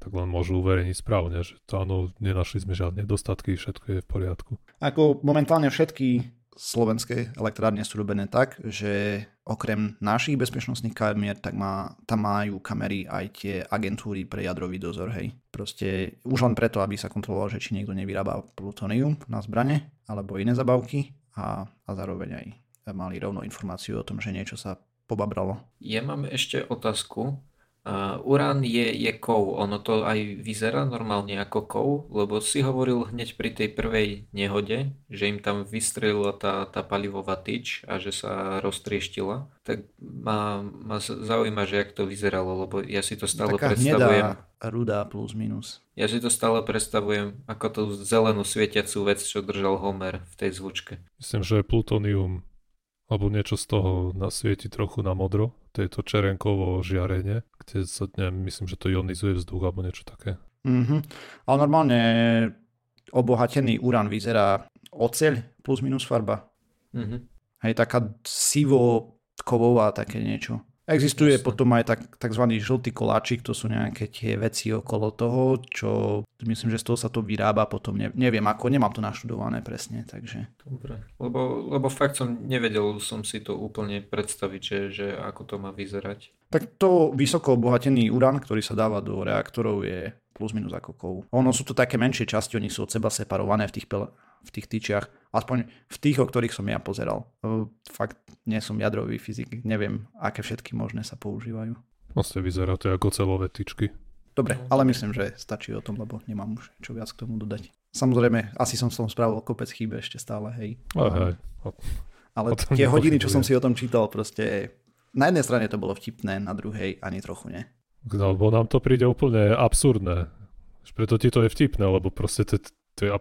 tak len môžu uverejniť správne, že to áno, nenašli sme žiadne nedostatky, všetko je v poriadku. Ako momentálne všetky slovenské elektrárne sú robené tak, že okrem našich bezpečnostných kamier, tak má, tam majú kamery aj tie agentúry pre jadrový dozor, hej. Proste už len preto, aby sa kontrolovalo, že či niekto nevyrába plutónium na zbrane alebo iné zabavky a, a zároveň aj mali rovno informáciu o tom, že niečo sa pobabralo. Ja mám ešte otázku. Uh, urán je, je kov, ono to aj vyzerá normálne ako kov, lebo si hovoril hneď pri tej prvej nehode, že im tam vystrelila tá, tá palivová tyč a že sa roztrieštila. Tak ma, ma zaujíma, že jak to vyzeralo, lebo ja si to stále Taká predstavujem. Hnedá, rudá plus minus. Ja si to stále predstavujem ako tú zelenú svietiacú vec, čo držal Homer v tej zvučke. Myslím, že je plutónium alebo niečo z toho nasvieti trochu na modro, to je to čerenkovo žiarenie, kde sa, neviem, myslím, že to ionizuje vzduch alebo niečo také. Mm-hmm. Ale normálne obohatený urán vyzerá oceľ plus minus farba. Mm-hmm. Hej, taká sivo kovová také niečo. Existuje Jasne. potom aj tak, tzv. žltý koláčik, to sú nejaké tie veci okolo toho, čo myslím, že z toho sa to vyrába potom, ne, neviem ako, nemám to naštudované presne, takže. Dobre, lebo, lebo fakt som nevedel som si to úplne predstaviť, že, že ako to má vyzerať. Tak to vysoko obohatený urán, ktorý sa dáva do reaktorov je plus minus ako kov. Ono sú to také menšie časti, oni sú od seba separované v tých pele, v tých tyčiach, aspoň v tých, o ktorých som ja pozeral. Fakt nie som jadrový fyzik, neviem, aké všetky možné sa používajú. Vlastne vyzerá to ako celové tyčky. Dobre, ale myslím, že stačí o tom, lebo nemám už čo viac k tomu dodať. Samozrejme, asi som som spravil kopec chýbe ešte stále, hej. Hej. Ale tie hodiny, čo som si o tom čítal, proste na jednej strane to bolo vtipné, na druhej ani trochu nie. No, lebo nám to príde úplne absurdné. Preto ti to je vtipné, lebo proste to, to je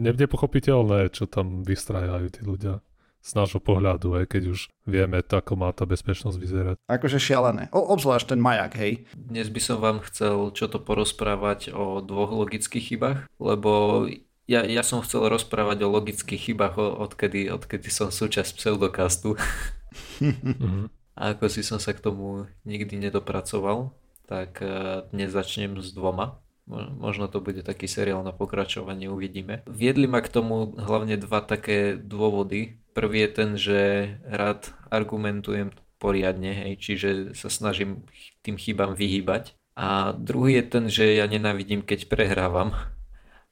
nepochopiteľné, čo tam vystrajajú tí ľudia z nášho pohľadu, aj keď už vieme, ako má tá bezpečnosť vyzerať. Akože šialené. O, obzvlášť ten majak, hej. Dnes by som vám chcel čo to porozprávať o dvoch logických chybách, lebo ja, ja som chcel rozprávať o logických chybách, odkedy, odkedy som súčasť pseudokastu. Mhm. A ako si som sa k tomu nikdy nedopracoval, tak eh, dnes začnem s dvoma. Možno to bude taký seriál na pokračovanie, uvidíme. Viedli ma k tomu hlavne dva také dôvody. Prvý je ten, že rád argumentujem poriadne, hej, čiže sa snažím tým chybám vyhýbať. A druhý je ten, že ja nenávidím, keď prehrávam.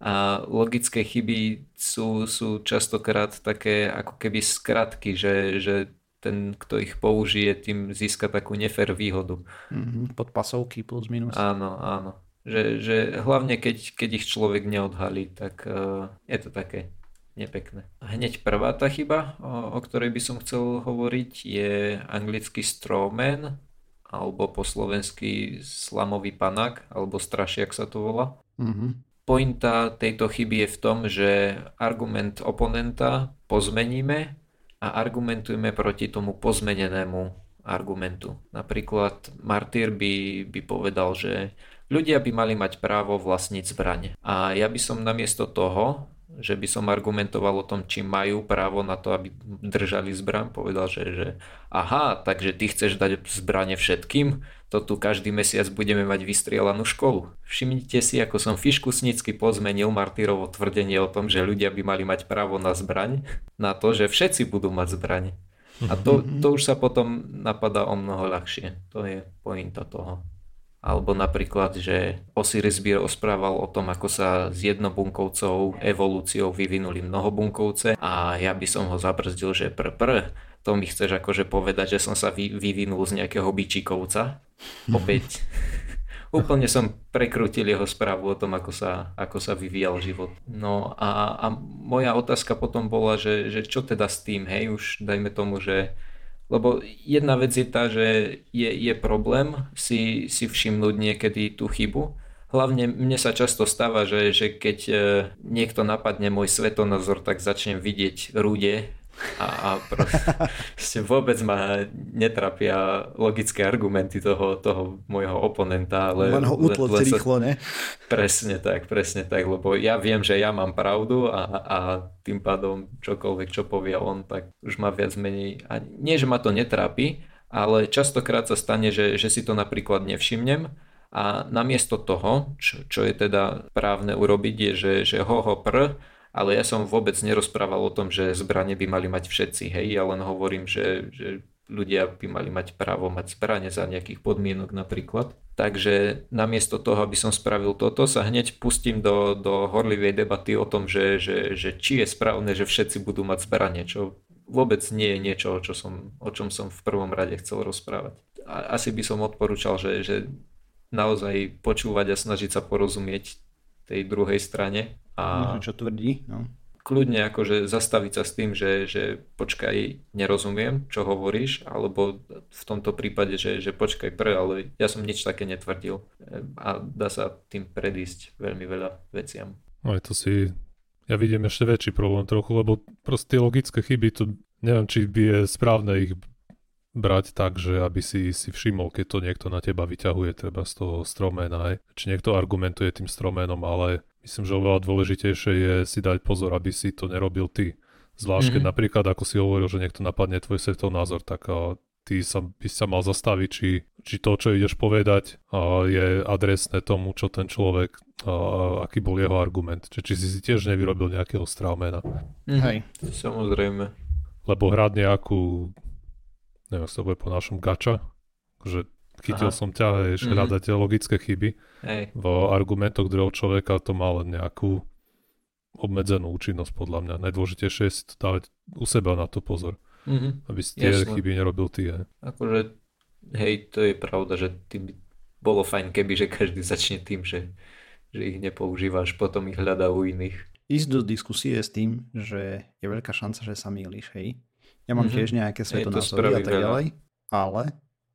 A logické chyby sú, sú častokrát také ako keby skratky, že, že ten, kto ich použije, tým získa takú nefér výhodu. Mm-hmm, podpasovky plus minus. Áno, áno. Že, že hlavne keď, keď ich človek neodhalí, tak uh, je to také nepekné. Hneď prvá tá chyba, o, o ktorej by som chcel hovoriť, je anglický strawman, alebo po slovensky slamový panák, alebo strašiak sa to volá. Mm-hmm. Pointa tejto chyby je v tom, že argument oponenta pozmeníme a argumentujeme proti tomu pozmenenému argumentu. Napríklad Martyr by, by povedal, že Ľudia by mali mať právo vlastniť zbrane. A ja by som namiesto toho, že by som argumentoval o tom, či majú právo na to, aby držali zbraň, povedal, že, že aha, takže ty chceš dať zbranie všetkým, to tu každý mesiac budeme mať vystrielanú školu. Všimnite si, ako som fiškusnícky pozmenil Martyrovo tvrdenie o tom, že ľudia by mali mať právo na zbraň, na to, že všetci budú mať zbraň. A to, to už sa potom napadá o mnoho ľahšie. To je pointa toho. Alebo napríklad, že Osiris by rozprával o tom, ako sa s jednobunkovcov evolúciou vyvinuli mnohobunkovce a ja by som ho zabrzdil, že pr, pr to mi chceš akože povedať, že som sa vy, vyvinul z nejakého bičikovca. Opäť úplne som prekrutil jeho správu o tom, ako sa, ako sa vyvíjal život. No a, a moja otázka potom bola, že, že čo teda s tým, hej, už dajme tomu, že lebo jedna vec je tá, že je, je problém si, si všimnúť niekedy tú chybu. Hlavne mne sa často stáva, že, že keď e, niekto napadne môj svetonazor, tak začnem vidieť rúde a, a proste vôbec ma netrapia logické argumenty toho, toho môjho oponenta. Ale len ho utlc rýchlo, ne? Presne tak, presne tak, lebo ja viem, že ja mám pravdu a, a tým pádom čokoľvek, čo povie on, tak už ma viac menej, a nie, že ma to netrápi, ale častokrát sa stane, že, že si to napríklad nevšimnem A namiesto toho, čo, čo je teda právne urobiť, je, že, že ho, ho, pr, ale ja som vôbec nerozprával o tom, že zbranie by mali mať všetci, hej, ja len hovorím, že, že ľudia by mali mať právo mať zbranie za nejakých podmienok napríklad. Takže namiesto toho, aby som spravil toto, sa hneď pustím do, do horlivej debaty o tom, že, že, že či je správne, že všetci budú mať zbranie, čo vôbec nie je niečo, o, čo som, o čom som v prvom rade chcel rozprávať. A, asi by som odporúčal, že, že naozaj počúvať a snažiť sa porozumieť tej druhej strane. A čo tvrdí. No. Kľudne akože zastaviť sa s tým, že, že počkaj, nerozumiem, čo hovoríš, alebo v tomto prípade, že, že počkaj pre, ale ja som nič také netvrdil. A dá sa tým predísť veľmi veľa veciam. Aj to si ja vidím ešte väčší problém trochu, lebo proste tie logické chyby, to neviem, či by je správne ich brať tak, že aby si si všimol, keď to niekto na teba vyťahuje treba z toho stromena, aj. či niekto argumentuje tým stromenom, ale myslím, že oveľa dôležitejšie je si dať pozor, aby si to nerobil ty. Zvlášť mm-hmm. keď mhm. napríklad, ako si hovoril, že niekto napadne tvoj názor, tak ty sa, by sa mal zastaviť, či, či to, čo ideš povedať, je adresné tomu, čo ten človek, aký bol jeho argument. Čiže či si si tiež nevyrobil nejakého strawmana. Mm, hej, samozrejme. Lebo hrať nejakú, neviem, sa to bude po našom gača, že chytil Aha. som ťa, hej, mm-hmm. hľadať logické chyby hej. v argumentoch druhého človeka, to má len nejakú obmedzenú účinnosť podľa mňa. Najdôležitejšie je si to dávať u seba na to pozor. Mm-hmm. Aby si tie Jasne. chyby nerobil ty. Hej. Akože, hej, to je pravda, že ty by bolo fajn, keby že každý začne tým, že, že ich nepoužívaš, potom ich hľadá u iných. Ísť do diskusie s tým, že je veľká šanca, že sa mýliš, hej. Ja mám mm-hmm. tiež nejaké svetonázory a tak ďalej, ale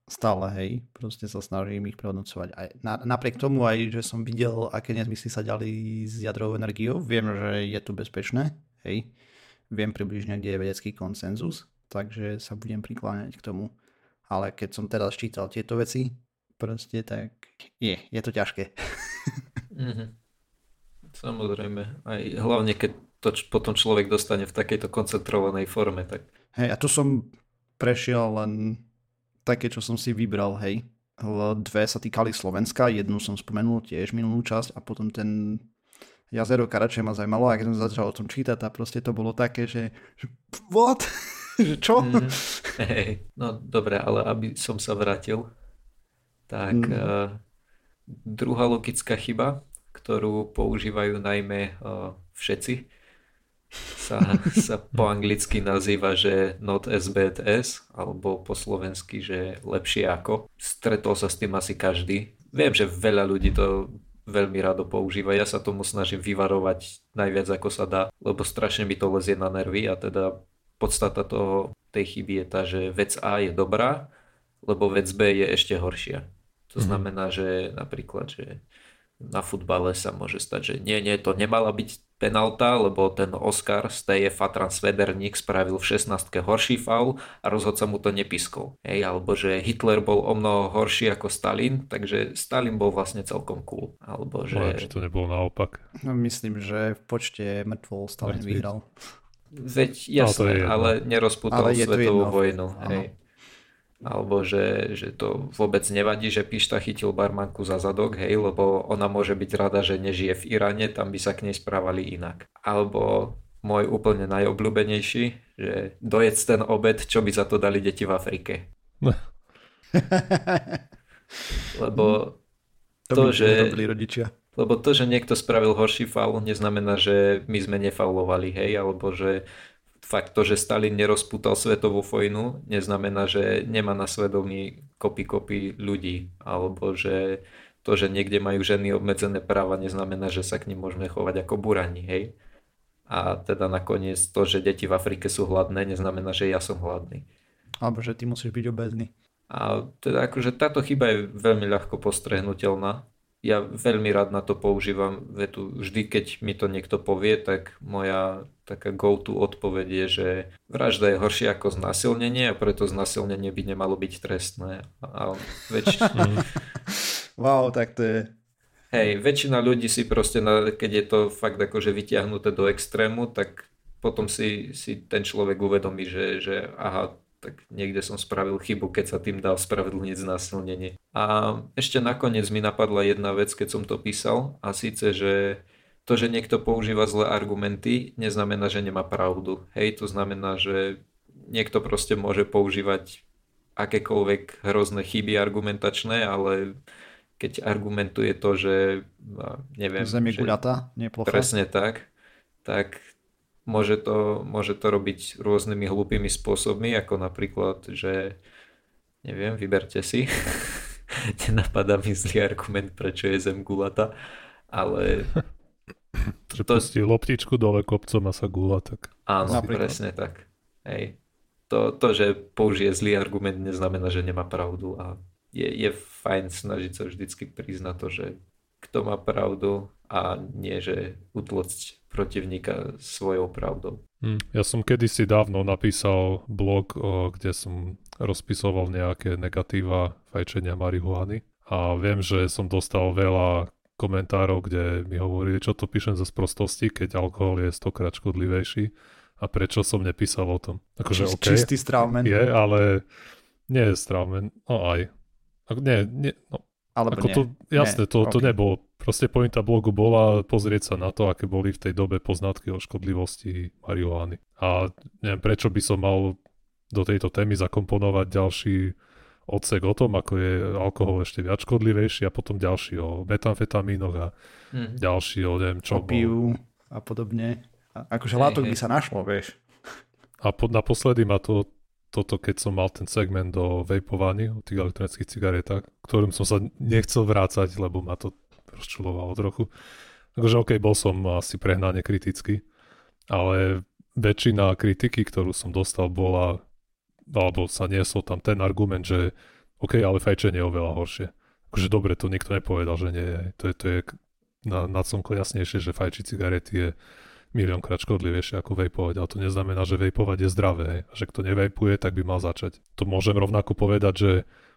stále, hej, proste sa snažím ich prehodnocovať. Aj, na, napriek tomu aj, že som videl, aké nezmysly sa ďali s jadrovou energiou, viem, že je tu bezpečné, hej, viem približne, kde je vedecký konsenzus, takže sa budem prikláňať k tomu. Ale keď som teraz čítal tieto veci, proste tak je, je to ťažké. mm-hmm. Samozrejme, aj hlavne keď to potom človek dostane v takejto koncentrovanej forme. Tak... Hej, a tu som prešiel len také, čo som si vybral, hej. Dve sa týkali Slovenska, jednu som spomenul tiež minulú časť a potom ten jazero Karače ma zaujímalo a keď som začal o tom čítať a proste to bolo také, že, že what? že čo? Mm, hej, no dobre, ale aby som sa vrátil, tak mm. uh, druhá logická chyba, ktorú používajú najmä uh, všetci, sa, sa po anglicky nazýva, že not as bad as, alebo po slovensky, že lepšie ako. Stretol sa s tým asi každý. Viem, že veľa ľudí to veľmi rado používa. Ja sa tomu snažím vyvarovať najviac ako sa dá, lebo strašne mi to lezie na nervy a teda podstata toho, tej chyby je tá, že vec A je dobrá, lebo vec B je ešte horšia. To mm-hmm. znamená, že napríklad, že na futbale sa môže stať, že nie, nie, to nemala byť penalta, lebo ten Oscar z tej Fatran Svederník spravil v 16 horší faul a rozhodca mu to nepiskol. Hej, alebo že Hitler bol o mnoho horší ako Stalin, takže Stalin bol vlastne celkom cool. Alebo že... No, či to nebolo naopak. No, myslím, že v počte mŕtvol Stalin Mŕtvy. vyhral. Veď jasné, no, je ale nerozputal ale svetovú vojnu. Hej. Alebo že, že to vôbec nevadí, že Pišta chytil barmanku za zadok, hej, lebo ona môže byť rada, že nežije v Iráne, tam by sa k nej správali inak. Alebo môj úplne najobľúbenejší, že dojedz ten obed, čo by za to dali deti v Afrike. lebo to, to že... rodičia. Lebo to, že niekto spravil horší faul, neznamená, že my sme nefaulovali, hej, alebo že fakt to, že Stalin nerozputal svetovú vojnu, neznamená, že nemá na svedomí kopy kopy ľudí, alebo že to, že niekde majú ženy obmedzené práva, neznamená, že sa k ním môžeme chovať ako burani, hej. A teda nakoniec to, že deti v Afrike sú hladné, neznamená, že ja som hladný. Alebo že ty musíš byť obezný. A teda akože táto chyba je veľmi ľahko postrehnutelná ja veľmi rád na to používam vetu. Vždy, keď mi to niekto povie, tak moja taká go-to odpoveď je, že vražda je horšia ako znásilnenie a preto znásilnenie by nemalo byť trestné. A väč... wow, tak to je... Hej, väčšina ľudí si proste, keď je to fakt akože vyťahnuté do extrému, tak potom si, si ten človek uvedomí, že, že aha, tak niekde som spravil chybu, keď sa tým dal spravedlniť znásilnenie. A ešte nakoniec mi napadla jedna vec, keď som to písal, a síce, že to, že niekto používa zlé argumenty, neznamená, že nemá pravdu. Hej, to znamená, že niekto proste môže používať akékoľvek hrozné chyby argumentačné, ale keď argumentuje to, že neviem... Zem je guľatá, nie plocha. Presne tak, tak môže to, môže to robiť rôznymi hlúpými spôsobmi, ako napríklad, že neviem, vyberte si. Nenapadá mi zlý argument, prečo je zem guľata, ale... Že to... pustí loptičku dole kopcom a sa gula, tak... Áno, napríklad. presne tak. Hej. To, to, že použije zlý argument, neznamená, že nemá pravdu a je, je fajn snažiť sa vždycky priznať to, že kto má pravdu a nie, že utlocť protivníka svojou pravdou. Hm, ja som kedysi dávno napísal blog, o, kde som rozpisoval nejaké negatíva fajčenia marihuany a viem, že som dostal veľa komentárov, kde mi hovorili, čo to píšem za sprostosti, keď alkohol je stokrát škodlivejší a prečo som nepísal o tom. Akože, okay, Čistý stravmen. Je, ale nie je stravmen, no aj. Nie, nie, no, Alebo ako nie. To, jasné, nie. to, okay. to nebolo. Proste pointa blogu bola pozrieť sa na to, aké boli v tej dobe poznatky o škodlivosti marihuany. A neviem, prečo by som mal do tejto témy zakomponovať ďalší odsek o tom, ako je alkohol ešte viac škodlivejší a potom ďalší o metamfetamínoch a mm. ďalší o neviem čo. Opiu a podobne. A akože látok by sa našlo, vieš. A pod, naposledy ma to toto, keď som mal ten segment o vejpovaní, o tých elektronických cigaretách, ktorým som sa nechcel vrácať, lebo ma to rozčulovalo trochu. Takže OK, bol som asi prehnane kritický, ale väčšina kritiky, ktorú som dostal, bola, alebo sa niesol tam ten argument, že OK, ale fajčenie je oveľa horšie. Akože dobre, to nikto nepovedal, že nie je. To je, to je na, na slnko jasnejšie, že fajčiť cigarety je miliónkrát škodlivejšie ako vejpovať, ale to neznamená, že vejpovať je zdravé. A že kto nevejpuje, tak by mal začať. To môžem rovnako povedať, že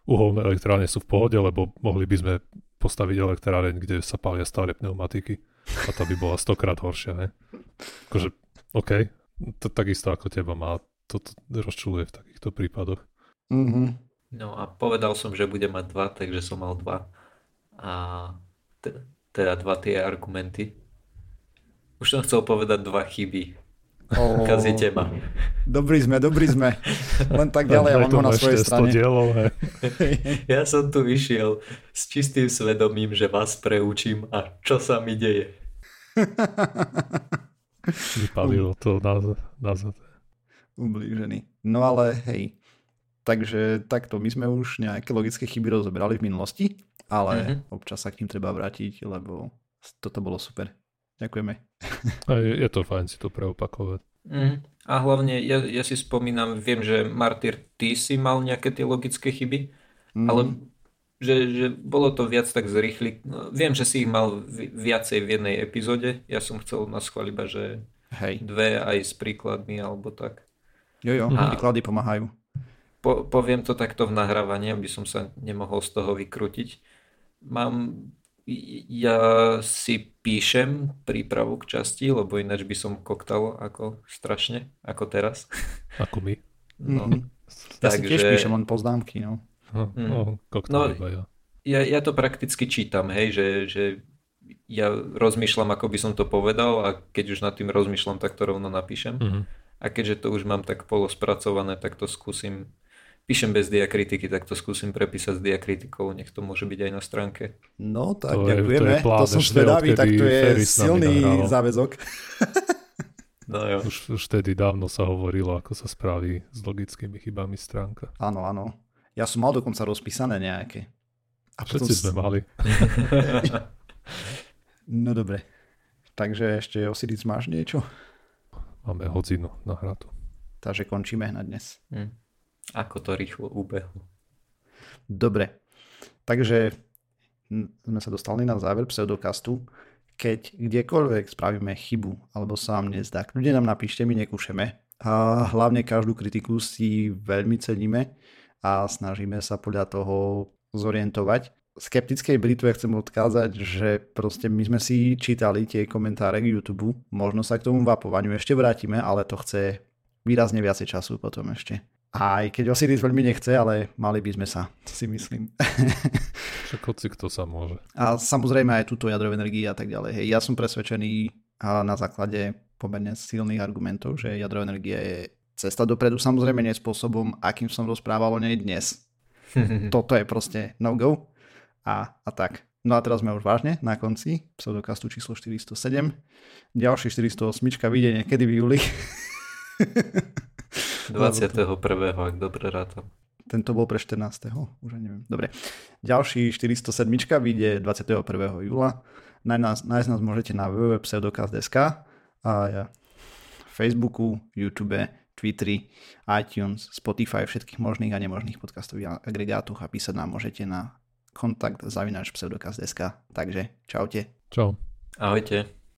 uholné elektrárne sú v pohode, lebo mohli by sme postaviť elektráreň, kde sa pália staré pneumatiky. A tá by bola stokrát horšia. Ne? Akože, OK, to takisto ako teba má. To, to rozčuluje v takýchto prípadoch. Mm-hmm. No a povedal som, že budem mať dva, takže som mal dva. A teda dva tie argumenty. Už som chcel povedať dva chyby. Oh. Kazíte ma. Dobrý sme, dobrý sme. Len tak ďalej, ja mám na svojej strane. Dielov, ja som tu vyšiel s čistým svedomím, že vás preučím a čo sa mi deje. Vypalilo to nazad. Ublížený. No ale hej, takže takto, my sme už nejaké logické chyby rozobrali v minulosti, ale mm-hmm. občas sa k ním treba vrátiť, lebo toto bolo super. Ďakujeme. A je, je to fajn si to preopakovať. Mm. A hlavne ja, ja si spomínam, viem, že Martyr, ty si mal nejaké tie logické chyby, mm. ale že, že bolo to viac tak zrýchli. No, viem, že si ich mal viacej v jednej epizóde. Ja som chcel na iba, že Hej. dve aj s príkladmi alebo tak. Jo, jo, a príklady pomáhajú. Po, poviem to takto v nahrávaní, aby som sa nemohol z toho vykrútiť. Mám ja si píšem prípravu k časti, lebo ináč by som koktal ako strašne, ako teraz. Ako my. No. Mm-hmm. Ja Takže... si tiež píšem len poznámky, no. No, mm. no, koktal no ja. ja. Ja to prakticky čítam, hej, že, že ja rozmýšľam, ako by som to povedal a keď už nad tým rozmýšľam, tak to rovno napíšem. Mm-hmm. A keďže to už mám tak polospracované, tak to skúsim píšem bez diakritiky, tak to skúsim prepísať s diakritikou, nech to môže byť aj na stránke. No tak to ďakujeme, je, to, je plán, to som zvedavý, tak to je silný záväzok. No jo. Už, už tedy dávno sa hovorilo, ako sa spraví s logickými chybami stránka. Áno, áno. Ja som mal dokonca rozpísané nejaké. A Všetci potom... sme mali. no dobre. Takže ešte Osiris máš niečo? Máme hodinu na hratu. Takže končíme na dnes. Hm. Ako to rýchlo ubehlo. Dobre, takže sme sa dostali na záver pseudokastu. Keď kdekoľvek spravíme chybu, alebo sa vám nezdá, kľudne nám napíšte, my nekúšeme. A hlavne každú kritiku si veľmi ceníme a snažíme sa podľa toho zorientovať. Skeptickej Britve chcem odkázať, že proste my sme si čítali tie komentáre k YouTube, možno sa k tomu vapovaniu ešte vrátime, ale to chce výrazne viacej času potom ešte. Aj keď Osiris veľmi nechce, ale mali by sme sa, si myslím. Však hoci kto sa môže. A samozrejme aj túto jadrovú energii a tak ďalej. Hej, ja som presvedčený na základe pomerne silných argumentov, že jadrová energia je cesta dopredu. Samozrejme nie spôsobom, akým som rozprával o nej dnes. Toto je proste no-go. A, a tak. No a teraz sme už vážne na konci pseudokastu číslo 407. Ďalší 408 vyjde niekedy v júli. 21. ak dobre rátam. Tento bol pre 14. Už neviem. Dobre. Ďalší 407 vyjde 21. júla. Nájsť nás, nájsť nás môžete na www.pseudokaz.sk a ja Facebooku, YouTube, Twitteri, iTunes, Spotify, všetkých možných a nemožných podcastových agregátoch a písať nám môžete na kontakt zavinač pseudokaz.sk. Takže čaute. Čau. Ahojte.